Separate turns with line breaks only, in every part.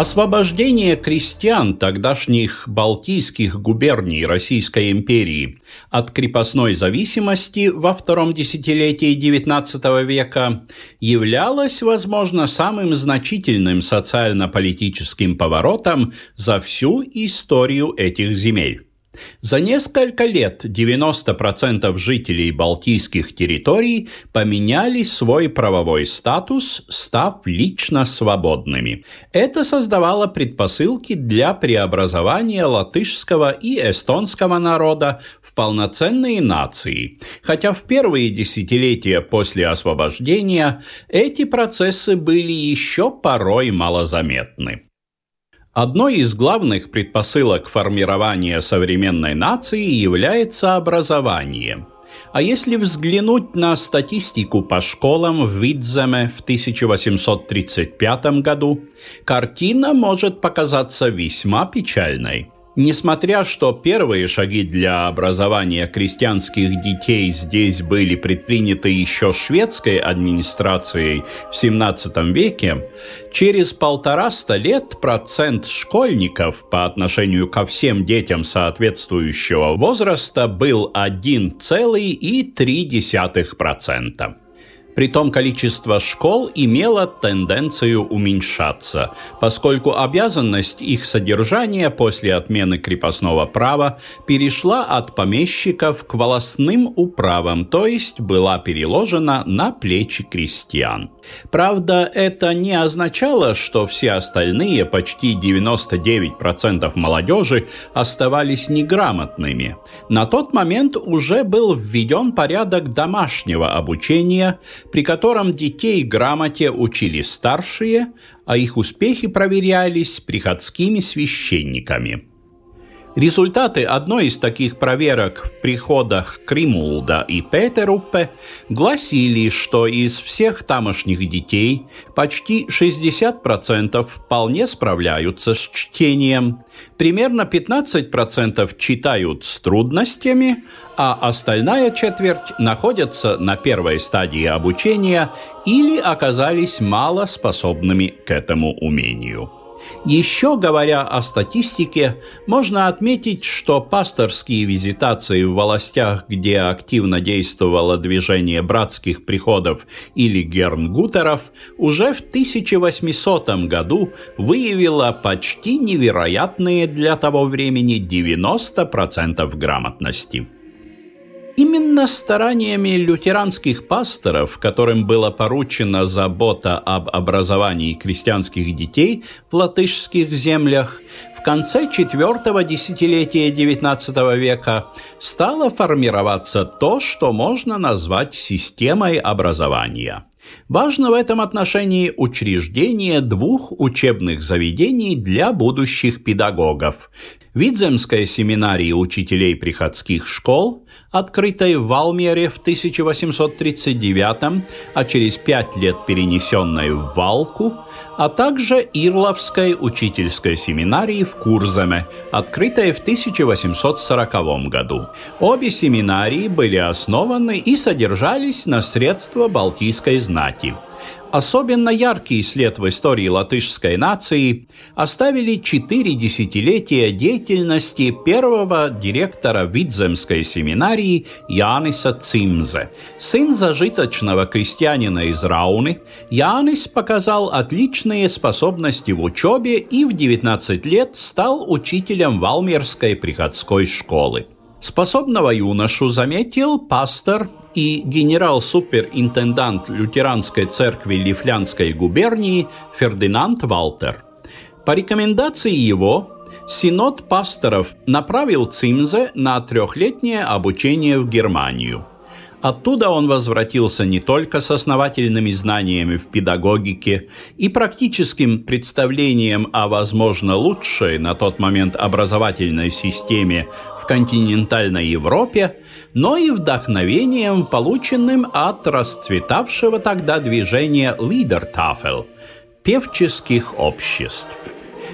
Освобождение крестьян тогдашних балтийских губерний Российской империи от крепостной зависимости во втором десятилетии XIX века являлось, возможно, самым значительным социально-политическим поворотом за всю историю этих земель. За несколько лет 90% жителей балтийских территорий поменяли свой правовой статус, став лично свободными. Это создавало предпосылки для преобразования латышского и эстонского народа в полноценные нации, хотя в первые десятилетия после освобождения эти процессы были еще порой малозаметны. Одной из главных предпосылок формирования современной нации является образование. А если взглянуть на статистику по школам в Видземе в 1835 году, картина может показаться весьма печальной – Несмотря что первые шаги для образования крестьянских детей здесь были предприняты еще шведской администрацией в XVII веке, через полтораста лет процент школьников по отношению ко всем детям соответствующего возраста был 1,3%. Притом количество школ имело тенденцию уменьшаться, поскольку обязанность их содержания после отмены крепостного права перешла от помещиков к волосным управам, то есть была переложена на плечи крестьян. Правда, это не означало, что все остальные, почти 99% молодежи, оставались неграмотными. На тот момент уже был введен порядок домашнего обучения, при котором детей грамоте учили старшие, а их успехи проверялись приходскими священниками. Результаты одной из таких проверок в приходах Кримулда и Петеруппе гласили, что из всех тамошних детей почти 60% вполне справляются с чтением, примерно 15% читают с трудностями, а остальная четверть находятся на первой стадии обучения или оказались мало способными к этому умению. Еще говоря о статистике, можно отметить, что пасторские визитации в властях, где активно действовало движение братских приходов или гернгутеров, уже в 1800 году выявило почти невероятные для того времени 90% грамотности. Именно стараниями лютеранских пасторов, которым была поручена забота об образовании крестьянских детей в латышских землях, в конце четвертого десятилетия XIX века стало формироваться то, что можно назвать системой образования. Важно в этом отношении учреждение двух учебных заведений для будущих педагогов Видземской семинарии учителей приходских школ, открытой в Валмере в 1839, а через пять лет перенесенной в Валку, а также Ирловской учительской семинарии в Курземе, открытой в 1840 году. Обе семинарии были основаны и содержались на средства Балтийской знати – Особенно яркий след в истории латышской нации оставили четыре десятилетия деятельности первого директора Видземской семинарии Яниса Цимзе. Сын зажиточного крестьянина из Рауны, Янис показал отличные способности в учебе и в 19 лет стал учителем Валмерской приходской школы. Способного юношу заметил пастор и генерал-суперинтендант лютеранской церкви Лифлянской губернии Фердинанд Валтер. По рекомендации его, Синод пасторов направил Цимзе на трехлетнее обучение в Германию. Оттуда он возвратился не только с основательными знаниями в педагогике и практическим представлением о, возможно, лучшей на тот момент образовательной системе в континентальной Европе, но и вдохновением, полученным от расцветавшего тогда движения «Лидертафель» – певческих обществ.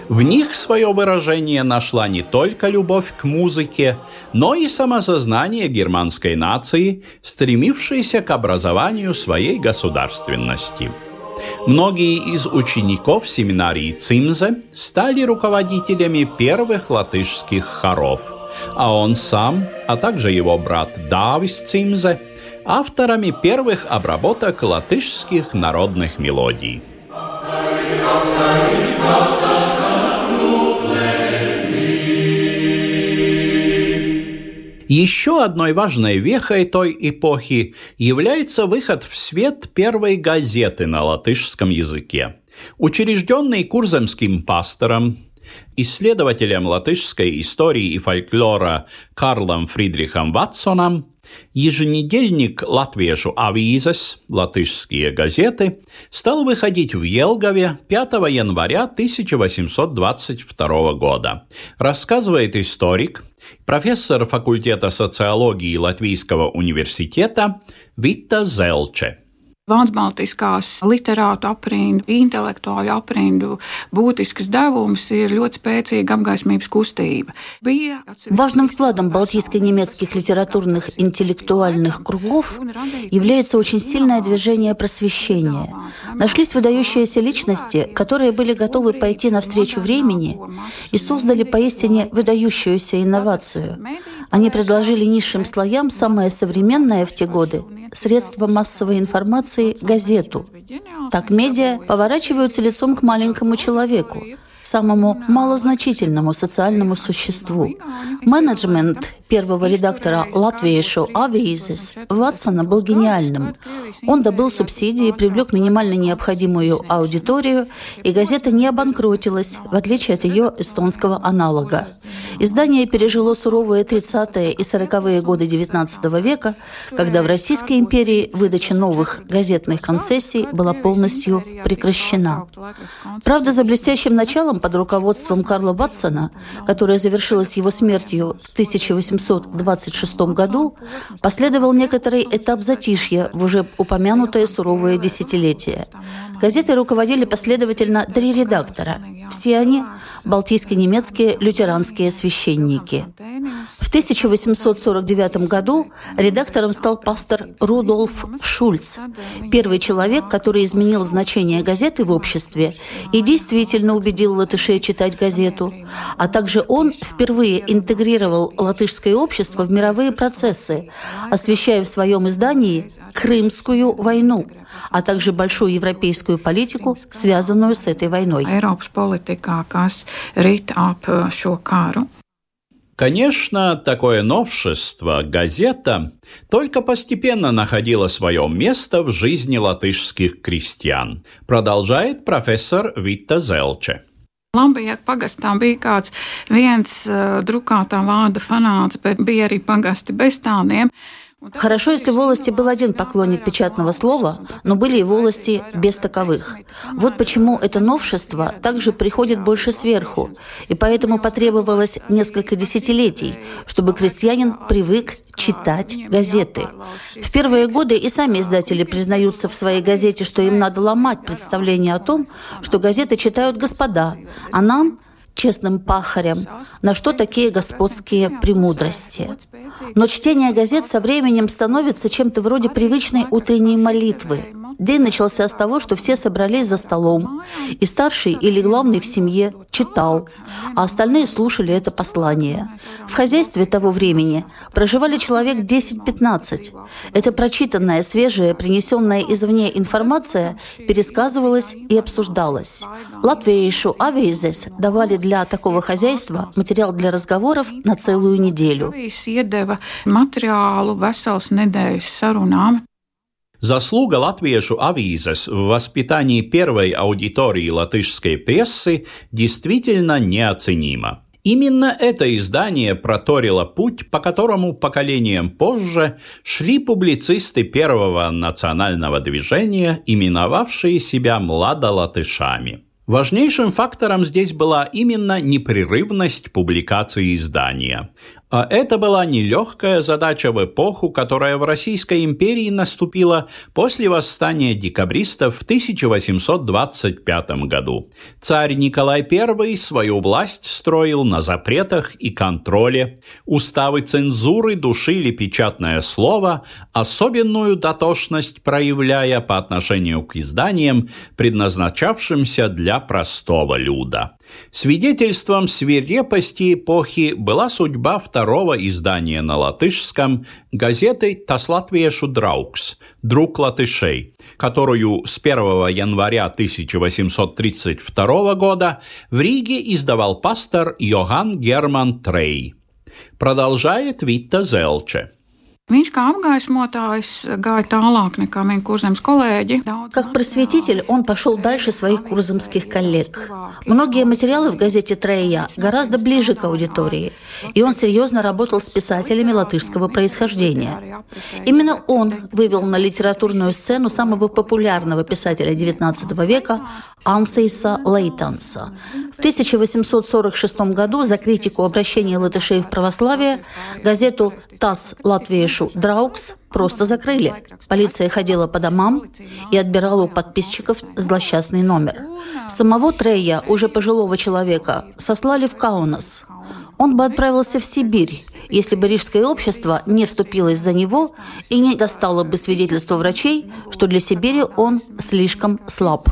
В них свое выражение нашла не только любовь к музыке, но и самосознание германской нации, стремившейся к образованию своей государственности. Многие из учеников семинарии Цимзе стали руководителями первых латышских хоров, а он сам, а также его брат Давис Цимзе, авторами первых обработок латышских народных мелодий. Еще одной важной вехой той эпохи является выход в свет первой газеты на латышском языке. Учрежденный Курземским пастором, исследователем латышской истории и фольклора Карлом Фридрихом Ватсоном, Еженедельник «Латвiešu авизес» латышские газеты стал выходить в Елгове 5 января 1822 года. Рассказывает историк, профессор факультета социологии Латвийского университета Вита Зелче.
Vācu-Baltiskās literātu aprindu, intelektuāļu aprindu būtisks devums ir ļoti spēcīga apgaismības kustība.
Важным вкладом балтийско-немецких литературных интеллектуальных кругов является очень сильное движение просвещения. Нашлись выдающиеся личности, которые были готовы пойти навстречу времени и создали поистине выдающуюся инновацию. Они предложили низшим слоям самое современное в те годы средство массовой информации – газету. Так медиа поворачиваются лицом к маленькому человеку, самому малозначительному социальному существу. Менеджмент первого редактора Латвийшу Авизис Ватсона был гениальным. Он добыл субсидии, привлек минимально необходимую аудиторию, и газета не обанкротилась, в отличие от ее эстонского аналога. Издание пережило суровые 30-е и 40-е годы XIX века, когда в Российской империи выдача новых газетных концессий была полностью прекращена. Правда, за блестящим началом под руководством Карла Батсона, которое завершилось его смертью в 1826 году, последовал некоторый этап затишья в уже упомянутое суровое десятилетие. Газетой руководили последовательно три редактора. Все они – балтийско-немецкие лютеранские священники. В 1849 году редактором стал пастор Рудольф Шульц, первый человек, который изменил значение газеты в обществе и действительно убедил латышей читать газету. А также он впервые интегрировал латышское общество в мировые процессы, освещая в своем издании Крымскую войну, а также большую европейскую политику, связанную с этой войной.
Конечно, такое новшество, газета, только постепенно находило свое место в жизни латышских крестьян, продолжает профессор Вита Зелче.
Lampijā pagastā bija kāds viens uh, drukātā vārda fanāts, bet bija arī pagasti bez tādiem.
Хорошо, если в волости был один поклонник печатного слова, но были и волости без таковых. Вот почему это новшество также приходит больше сверху, и поэтому потребовалось несколько десятилетий, чтобы крестьянин привык читать газеты. В первые годы и сами издатели признаются в своей газете, что им надо ломать представление о том, что газеты читают господа, а нам честным пахарем, на что такие господские премудрости. Но чтение газет со временем становится чем-то вроде привычной утренней молитвы. День начался с того, что все собрались за столом, и старший или главный в семье читал, а остальные слушали это послание. В хозяйстве того времени проживали человек 10-15. Эта прочитанная, свежая, принесенная извне информация пересказывалась и обсуждалась. Латвийшу авизес давали для такого хозяйства материал для разговоров на целую неделю.
Заслуга латвiešu авизес в воспитании первой аудитории латышской прессы действительно неоценима. Именно это издание проторило путь, по которому поколением позже шли публицисты первого национального движения, именовавшие себя младолатышами. Важнейшим фактором здесь была именно непрерывность публикации издания. А это была нелегкая задача в эпоху, которая в Российской империи наступила после восстания декабристов в 1825 году. Царь Николай I свою власть строил на запретах и контроле. Уставы цензуры душили печатное слово, особенную дотошность проявляя по отношению к изданиям, предназначавшимся для простого люда. Свидетельством свирепости эпохи была судьба второго издания на латышском газеты «Тас латвiešu draugs» «Друг латышей», которую с 1 января 1832 года в Риге издавал пастор Йоганн Герман Трей. Продолжает Витта Зелче.
Как просветитель он пошел дальше своих курзамских коллег. Многие материалы в газете «Трея» гораздо ближе к аудитории, и он серьезно работал с писателями латышского происхождения. Именно он вывел на литературную сцену самого популярного писателя XIX века Ансейса Лейтанса. В 1846 году за критику обращения латышей в православие газету «ТАСС Латвия нишу «Драукс» просто закрыли. Полиция ходила по домам и отбирала у подписчиков злосчастный номер. Самого Трея, уже пожилого человека, сослали в Каунас. Он бы отправился в Сибирь, если бы рижское общество не вступилось за него и не достало бы свидетельство врачей, что для Сибири он слишком слаб.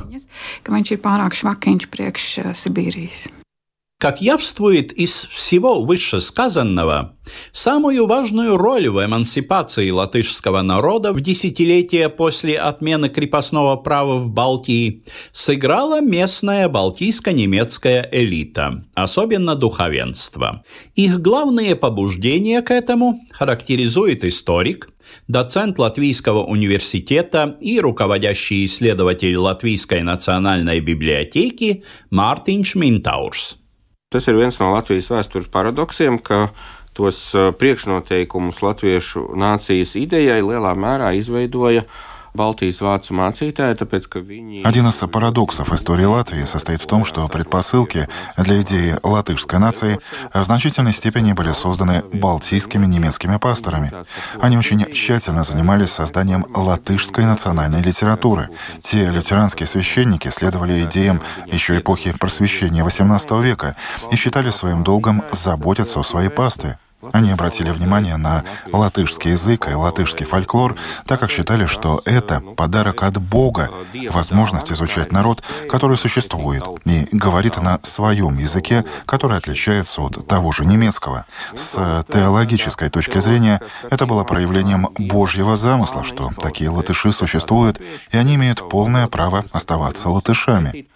Как явствует из всего вышесказанного, самую важную роль в эмансипации латышского народа в десятилетия после отмены крепостного права в Балтии сыграла местная балтийско-немецкая элита, особенно духовенство. Их главные побуждения к этому характеризует историк, доцент Латвийского университета и руководящий исследователь Латвийской национальной библиотеки Мартинš Минтаурс.
Tas ir viens no Latvijas vēstures paradoksiem, ka tos priekšnoteikumus latviešu nācijas idejai lielā mērā izveidoja uh,
Один из парадоксов истории Латвии состоит в том, что предпосылки для идеи латышской нации в значительной степени были созданы балтийскими немецкими пасторами. Они очень тщательно занимались созданием латышской национальной литературы. Те лютеранские священники следовали идеям еще эпохи просвещения XVIII века и считали своим долгом заботиться о своей пасты. Они обратили внимание на латышский язык и латышский фольклор, так как считали, что это подарок от Бога, возможность изучать народ, который существует, и говорит на своем языке, который отличается от того же немецкого. С теологической точки зрения это было проявлением Божьего замысла, что такие латыши существуют, и они имеют полное право оставаться латышами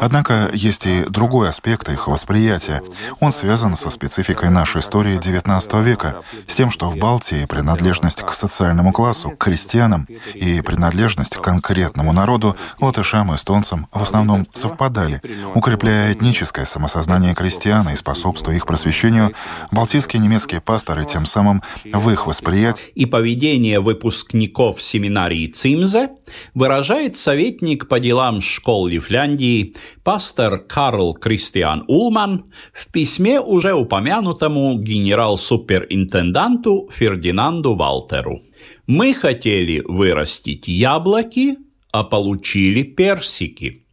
Однако есть и другой аспект их восприятия. Он связан со спецификой нашей истории XIX века, с тем, что в Балтии принадлежность к социальному классу, к крестьянам и принадлежность к конкретному народу, латышам и эстонцам, в основном совпадали. Укрепляя этническое самосознание крестьян и способствуя их просвещению, балтийские немецкие пасторы тем самым в их восприятии
и поведение выпускников семинарии Цимзе выражает совет советник по делам школ Лифляндии, пастор Карл Кристиан Улман в письме уже упомянутому генерал-суперинтенданту Фердинанду Валтеру. «Мы хотели вырастить яблоки, а получили персики».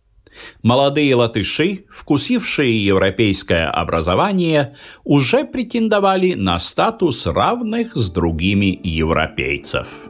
Молодые латыши, вкусившие европейское образование, уже претендовали на статус равных с другими европейцев.